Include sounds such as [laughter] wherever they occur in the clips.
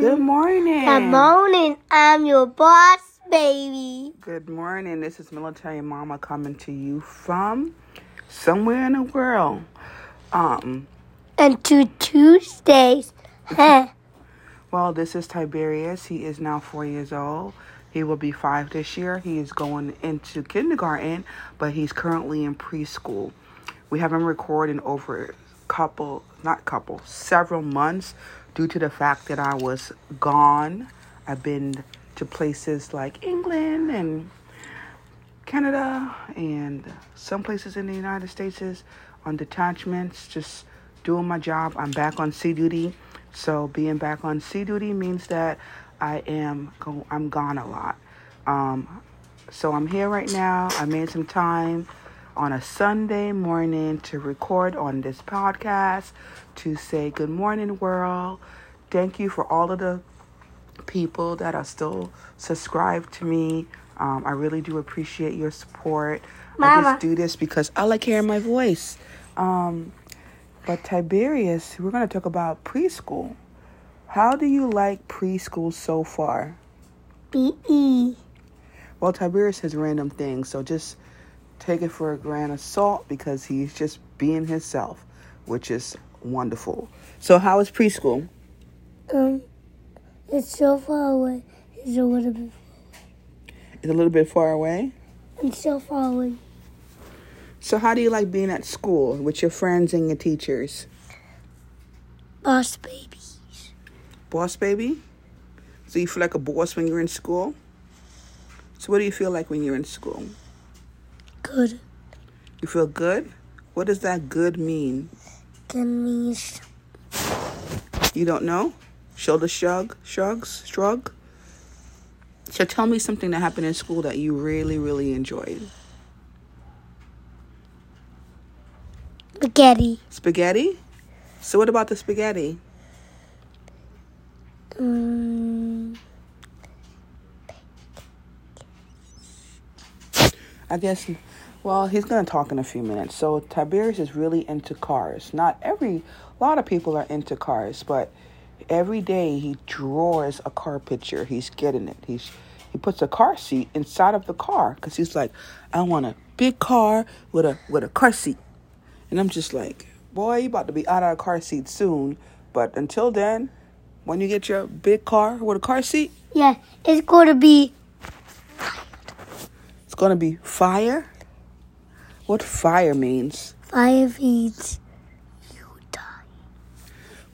Good morning. Good morning. I'm your boss, baby. Good morning. This is Military Mama coming to you from somewhere in the world. Um, And two Tuesdays. [laughs] Well, this is Tyberius. He is now four years old. He will be five this year. He is going into kindergarten, but he's currently in preschool. We haven't recorded over a couple, not couple, several months due to the fact that I was gone. I've been to places like England and Canada and some places in the United States on detachments, just doing my job. I'm back on sea duty. So being back on sea duty means that I am go- I'm gone a lot. Um, so I'm here right now. I made some time on a Sunday morning to record on this podcast to say good morning world. Thank you for all of the people that are still subscribed to me. Um, I really do appreciate your support. I just do this because I like hearing my voice. Um, but Tyberius, we're going to talk about preschool. How do you like preschool so far? B-E. Well, Tyberius has random things, so just take it for a grain of salt because he's just being himself, which is wonderful. So, how is preschool? Um, it's so far away. It's a little bit. It's a little bit far away. It's so far away. So, how do you like being at school with your friends and your teachers? Boss babies. Boss baby? So, you feel like a boss when you're in school? So, what do you feel like when you're in school? Good. You feel good? What does that good mean? Can means You don't know? Shoulder shrug, shrugs, shrug. So, tell me something that happened in school that you really, really enjoyed. spaghetti. Spaghetti? So, what about the spaghetti? Um, I guess, well, he's going to talk in a few minutes. So Tyberius is really into cars. Not every, a lot of people are into cars, but every day he draws a car picture. He's getting it. He's he puts a car seat inside of the car because he's like, I want a big car with a with a car seat, and I'm just like, boy, you about to be out of a car seat soon. But until then, when you get your big car with a car seat, yeah, it's going to be it's gonna be fire. What fire means? Fire means You die.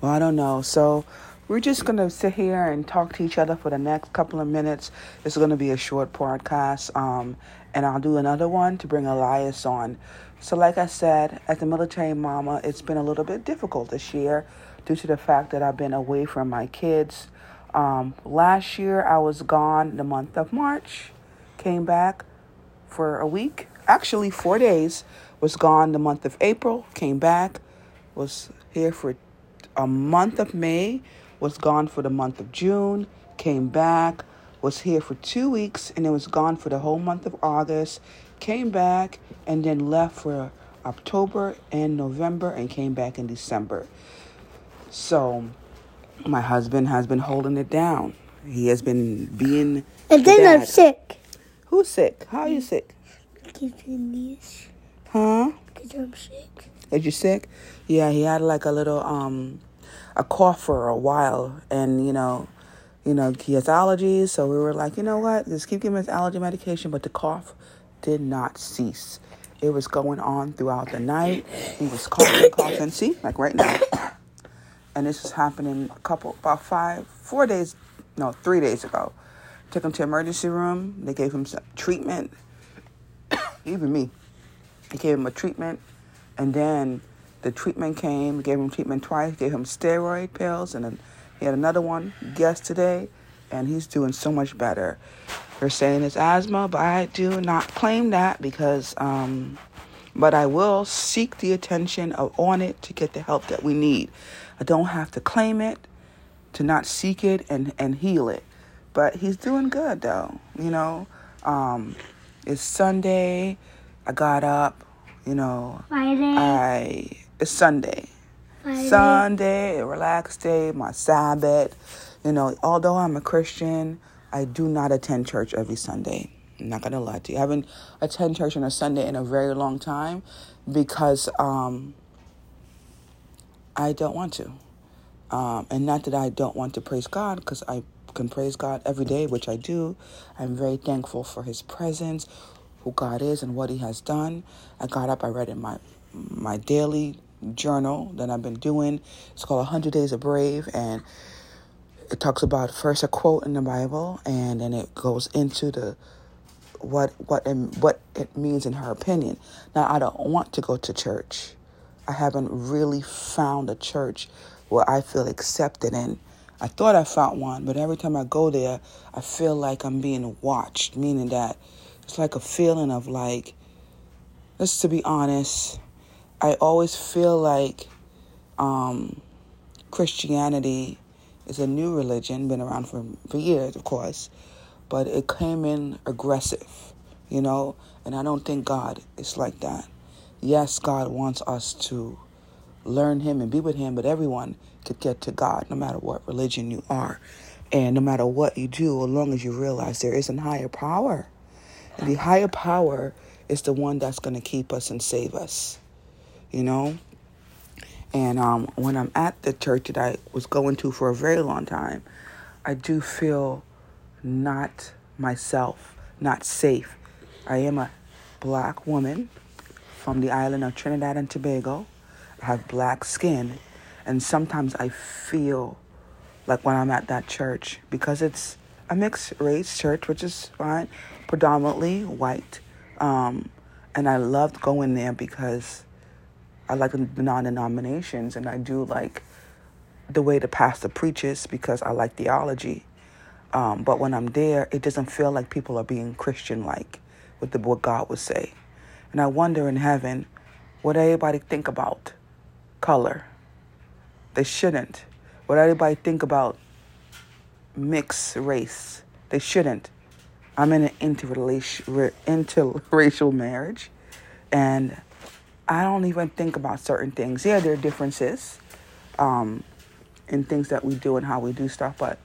Well, I don't know. So we're just going to sit here and talk to each other for the next couple of minutes. It's going to be a short podcast. Um, and I'll do another one to bring Elias on. So, like I said, as a military mama, it's been a little bit difficult this year due to the fact that I've been away from my kids. Um, last year, I was gone the month of March, came back for a week, actually, four days, was gone the month of April, came back, was here for a month of May, was gone for the month of June, came back, was here for two weeks, and then was gone for the whole month of August, came back, and then left for October and November, and came back in December. So, my husband has been holding it down. He has been being. And then I'm sick. Who's sick? How are you sick? Knees. Huh? Because I'm sick. Is you sick? Yeah, he had like a little um a cough for a while and you know, you know, he has allergies, so we were like, you know what, just keep giving his allergy medication, but the cough did not cease. It was going on throughout the night. He was coughing, coughing. See, like right now. [coughs] And this was happening a couple, about five, four days, no, three days ago. Took him to emergency room. They gave him some treatment. Even me. They gave him a treatment, and then the treatment came. Gave him treatment twice. Gave him steroid pills, and then he had another one yesterday, and he's doing so much better. They're saying it's asthma, but I do not claim that because, um, but I will seek the attention of on it to get the help that we need. I don't have to claim it, to not seek it and and heal it. But he's doing good though, you know. Um, it's Sunday. I got up, you know. Friday. I it's Sunday. Friday. Sunday, a relaxed day, my Sabbath. You know, although I'm a Christian, I do not attend church every Sunday. I'm not gonna lie to you. I haven't attended church on a Sunday in a very long time because um, I don't want to. Um, and not that I don't want to praise God, because I can praise God every day, which I do. I'm very thankful for His presence, who God is, and what He has done. I got up, I read in my my daily journal that I've been doing. It's called 100 Days of Brave, and it talks about first a quote in the Bible, and then it goes into the what what and what it means in her opinion. Now, I don't want to go to church. I haven't really found a church where I feel accepted in. I thought I found one, but every time I go there, I feel like I'm being watched, meaning that it's like a feeling of like, just to be honest, I always feel like um, Christianity is a new religion, been around for, for years, of course, but it came in aggressive, you know, and I don't think God is like that. Yes, God wants us to learn Him and be with Him, but everyone could get to God no matter what religion you are. And no matter what you do, as long as you realize there is a higher power. And the higher power is the one that's going to keep us and save us you know. And um, when I'm at the church that I was going to for a very long time, I do feel not myself, not safe. I am a black woman from the island of Trinidad and Tobago. Have black skin, and sometimes I feel like when I'm at that church because it's a mixed race church, which is fine, predominantly white. Um, and I loved going there because I like the non-denominations, and I do like the way the pastor preaches because I like theology. Um, but when I'm there, it doesn't feel like people are being Christian-like with the, what God would say. And I wonder in heaven, what everybody think about color? They shouldn't. What everybody think about mixed race? They shouldn't. I'm in an interracial marriage, and I don't even think about certain things. Yeah, there are differences um, in things that we do and how we do stuff, but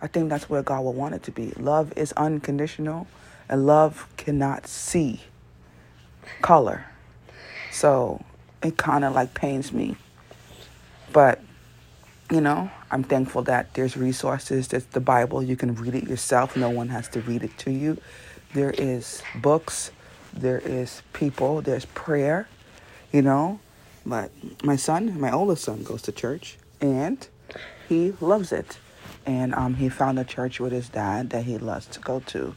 I think that's where God will want it to be. Love is unconditional, and love cannot see color. So it kind of like pains me. But, you know, I'm thankful that there's resources. There's the Bible. You can read it yourself. No one has to read it to you. There is books. There is people. There's prayer you know. But my son, my oldest son, goes to church and he loves it. And um, he found a church with his dad that he loves to go to.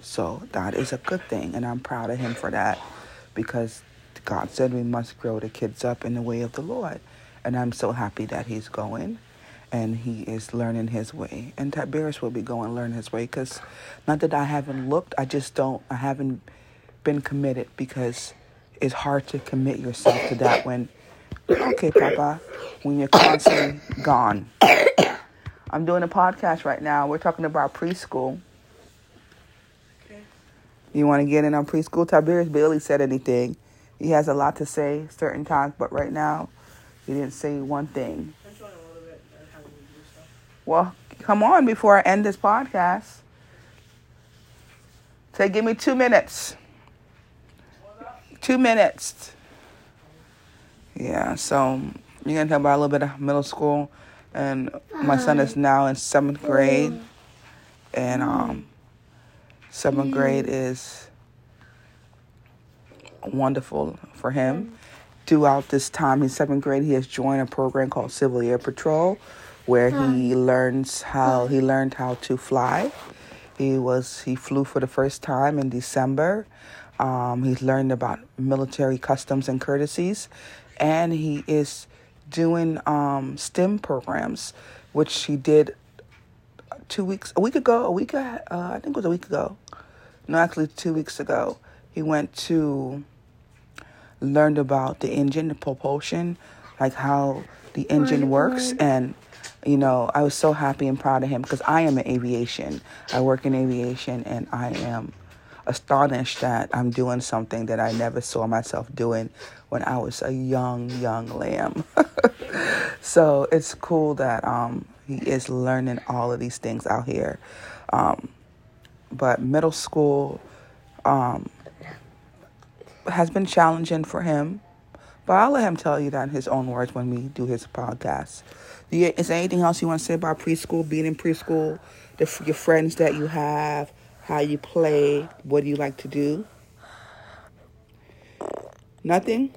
So that is a good thing. And I'm proud of him for that because God said we must grow the kids up in the way of the Lord. And I'm so happy that he's going and he is learning his way. And Tyberius will be going learn his way because not that I haven't looked, I just don't, I haven't been committed because it's hard to commit yourself to that when, okay, Papa, when you're constantly gone. I'm doing a podcast right now. We're talking about preschool. Okay. You want to get in on preschool? Tyberius barely said anything. He has a lot to say certain times, but right now, he didn't say one thing. Well, come on before I end this podcast. Say, give me two minutes. Two minutes. Yeah, so you're gonna talk about a little bit of middle school, and my son is now in seventh grade, and um, seventh grade is wonderful for him. Throughout this time, in seventh grade, he has joined a program called Civil Air Patrol, where he learns how he learned how to fly. He was he flew for the first time in December. Um, he's learned about military customs and courtesies, and he is doing um, STEM programs, which he did two weeks, a week ago, a week, uh, I think it was a week ago. No, actually, two weeks ago. He went to learned about the engine, the propulsion, like how the engine works, and you know, I was so happy and proud of him because I am in aviation. I work in aviation, and I am astonished that I'm doing something that I never saw myself doing when I was a young, young lamb. [laughs] so it's cool that um, he is learning all of these things out here. Um, but middle school um, has been challenging for him. But I'll let him tell you that in his own words when we do his podcast. Do you, is there anything else you want to say about preschool, being in preschool, the, your friends that you have, how you play, what do you like to do? Nothing?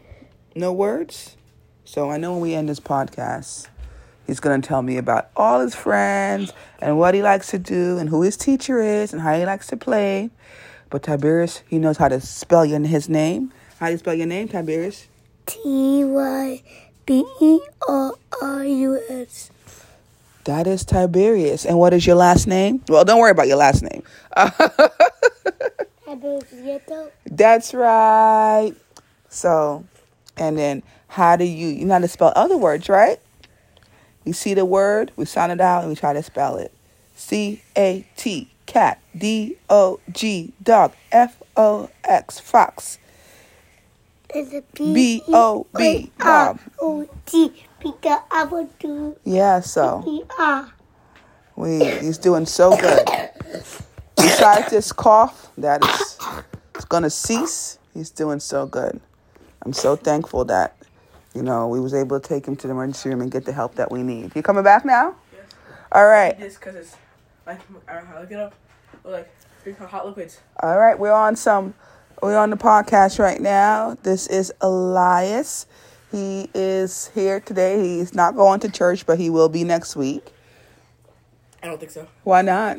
No words? So I know when we end this podcast, he's going to tell me about all his friends and what he likes to do and who his teacher is and how he likes to play. But Tyberius, he knows how to spell your, his name. How do you spell your name, Tyberius? T Y B E R R U S. That is Tyberius. And what is your last name? Well, don't worry about your last name. [laughs] That's right. So, and then how do you, you know how to spell other words, right? You see the word, we sound it out, and we try to spell it. C A T, cat. D O G, dog. F O X, fox. B O B, Bob. O T, Peter, Apple, two. Yeah, so R. we he's doing so good. Besides this cough that is it's gonna cease, he's doing so good. I'm so thankful that you know we was able to take him to the emergency room and get the help that we need. You coming back now? Yes. All right. Just because it's like I don't know how to it up. Or like drink hot liquids. All right, we're on some we're on the podcast right now. This is Elias. He is here today. He's not going to church, but he will be next week. I don't think so. Why not?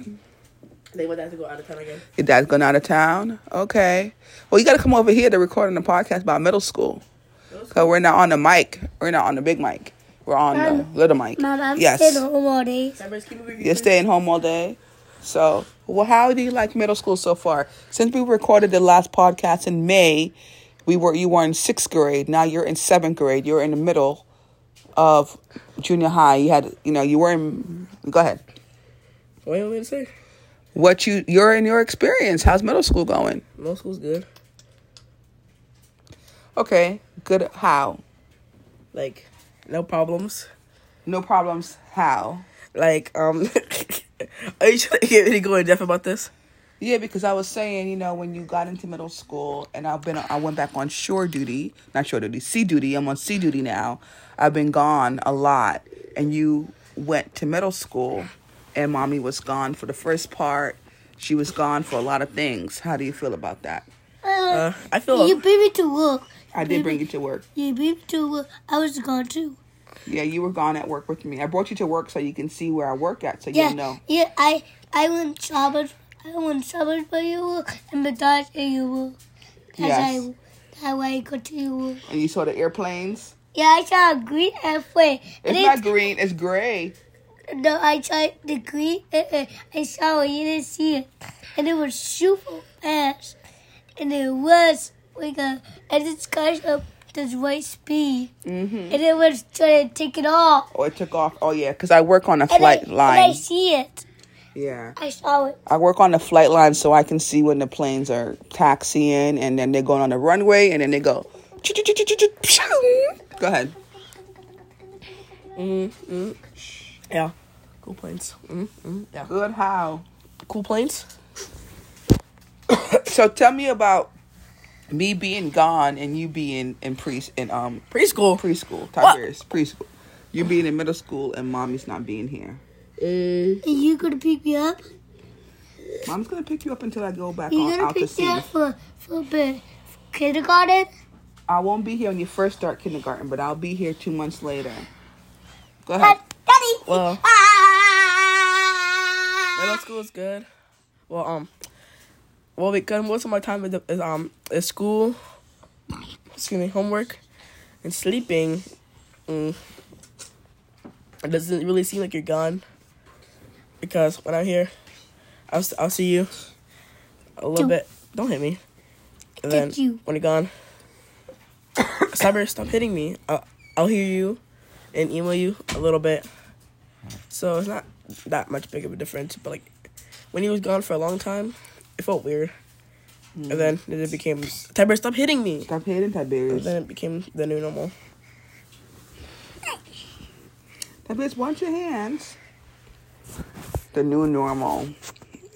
They would have to go out of town again. Your dad's going out of town? Okay. Well, you got to come over here to record on the podcast about middle school. Because we're not on the mic. We're not on the big mic. We're on the little mic. Mom, I'm yes. staying home all day. Remember, keep moving. You're staying home all day. So, well, how do you like middle school so far? Since we recorded the last podcast in May, we were you were in sixth grade. Now you're in seventh grade. You're in the middle of junior high. You had, you know, you were in. Go ahead. What do you want me to say? What you you're in your experience? How's middle school going? Middle school's good. Okay, good. How? Like, no problems. No problems. How? Like, um, [laughs] are you trying to get me to go in depth about this? Yeah, because I was saying, you know, when you got into middle school, and I've been, I went back on shore duty, not shore duty, sea duty. I'm on sea duty now. I've been gone a lot, and you went to middle school, and mommy was gone for the first part. She was gone for a lot of things. How do you feel about that? Uh, I feel You beat me to work. I did bring you to work. You beat to work. I was gone too. Yeah, you were gone at work with me. I brought you to work so you can see where I work at, so Yeah, you'll know. yeah. I I went shopping. I went shopping for you and McDonald's and you. That's Yes. how that way I go to work. And you saw the airplanes. Yeah, I saw a green halfway. It's not green. It's gray. No, I saw the green. Uh, uh, I saw it. You didn't see it, and it was super fast, and it was like a and it's kind of this white speed, Mm-hmm. and it was trying to take it off. Oh, it took off. Oh yeah, because I work on a And I, flight and I see it. Yeah. I saw it. I work on the flight line so I can see when the planes are taxiing and then they're going on the runway and then they go. Go ahead. Mm-hmm. Yeah. Cool planes. Mm-hmm. Yeah. Good. How? Cool planes. So tell me about me being gone and you being in pre in um Preschool. preschool. Tyberius preschool. You being in middle school and mommy's not being here. Mm. Are you gonna pick me up? Mom's gonna pick you up until I go back Are you on, gonna out to pick me up for for bit kindergarten? I won't be here when you first start kindergarten, but I'll be here two months later. Go ahead. Daddy. Well, Ah! middle school is good. Well, um, well, because most of my time is, is um is school, excuse me, homework, and sleeping. Mm, it doesn't really seem like you're gone. Because when I'm here, I'll I'll see you a little Don't- bit. Don't hit me. And then you. when you're gone, [coughs] Cyber, stop hitting me. I'll, I'll hear you and email you a little bit. So it's not that much big of a difference. But like when he was gone for a long time, it felt weird. and then mm. it became Tyberius, stop hitting me. Stop hitting Tyberius. And then it became the new normal. Tyberius, wash your hands. The new normal.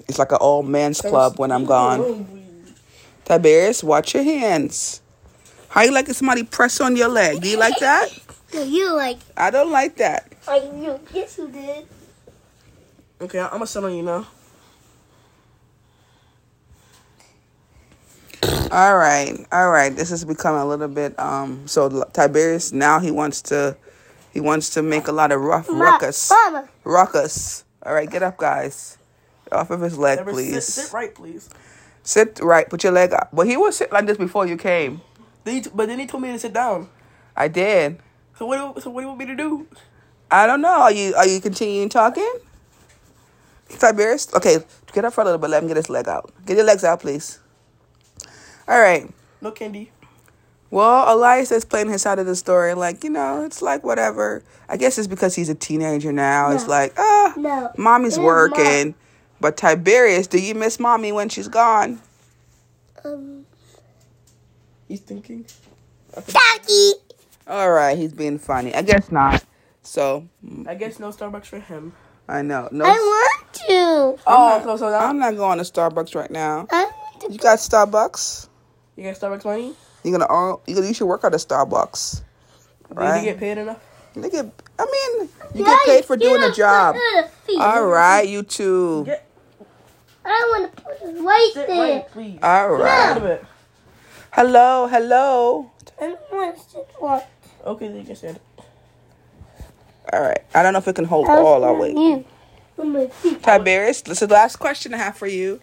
It's like an old man's club when I'm gone. Tyberius, watch your hands. How you like if somebody press on your leg? Do you like that? No, you like. I don't like that. I you. Yes, you did. Okay, I'm gonna sit on you now. All right, all right. This is becoming a little bit um. So Tyberius now he wants to, he wants to make a lot of rough Ma- ruckus, Mama. ruckus. All right, get up, guys. Off of his leg, Tyberius, please. Sit, sit right, please. Sit right. Put your leg up. But he was sit like this before you came. Then t- but then he told me to sit down. I did. So what? do- So what do you want me to do? I don't know. Are you are you continuing talking? Tiberius, okay, get up for a little bit. Let him get his leg out. Get your legs out, please. All right. No candy. Well, Elias is playing his side of the story. Like, you know, it's like whatever. I guess it's because he's a teenager now. It's like, ah, No. mommy's It is working. But Tyberius, do you miss mommy when she's gone? Um. He's thinking. Daddy. All right, he's being funny. I guess not. So, I guess no Starbucks for him. I know. No, I want to. Oh, so, so I'm not going to Starbucks right now. I want to. You got Starbucks? You got Starbucks money. You're gonna earn, you gonna you should work at a Starbucks. Did Right. you get paid enough? They get, I mean, you get paid for doing a job. All right, you two. Get I want to put it right sit there. right, please. All Wait a right. minute. Hello, hello. I don't want to sit one. Okay, then you can sit. All right. I don't know if it can hold all our weight. You. On my feet. Tyberius, this is the last question I have for you.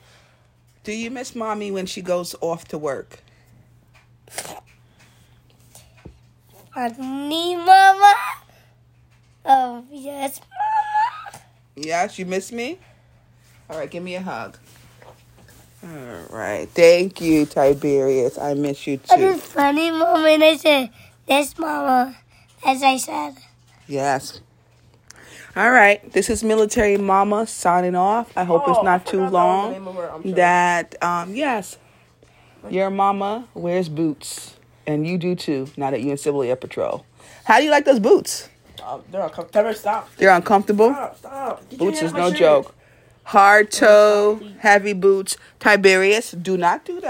Do you miss mommy when she goes off to work? Honey, mama. Oh, yes, mama. Yes, you miss me? All right, give me a hug. All right. Thank you, Tyberius. I miss you too. just funny moment. I said, yes, mama. As I said. Yes. All right. This is Military Mama signing off. I hope Oh, it's not too forgot that long. her. That um yes. Your mama wears boots. And you do too, now that you and in Civil Air Patrol. How do you like those boots? Uh, they're uncomfortable. Stop. They're uncomfortable. Stop, stop. Boots is no shirt. joke. Hard toe, heavy boots. Tyberius, do not do that.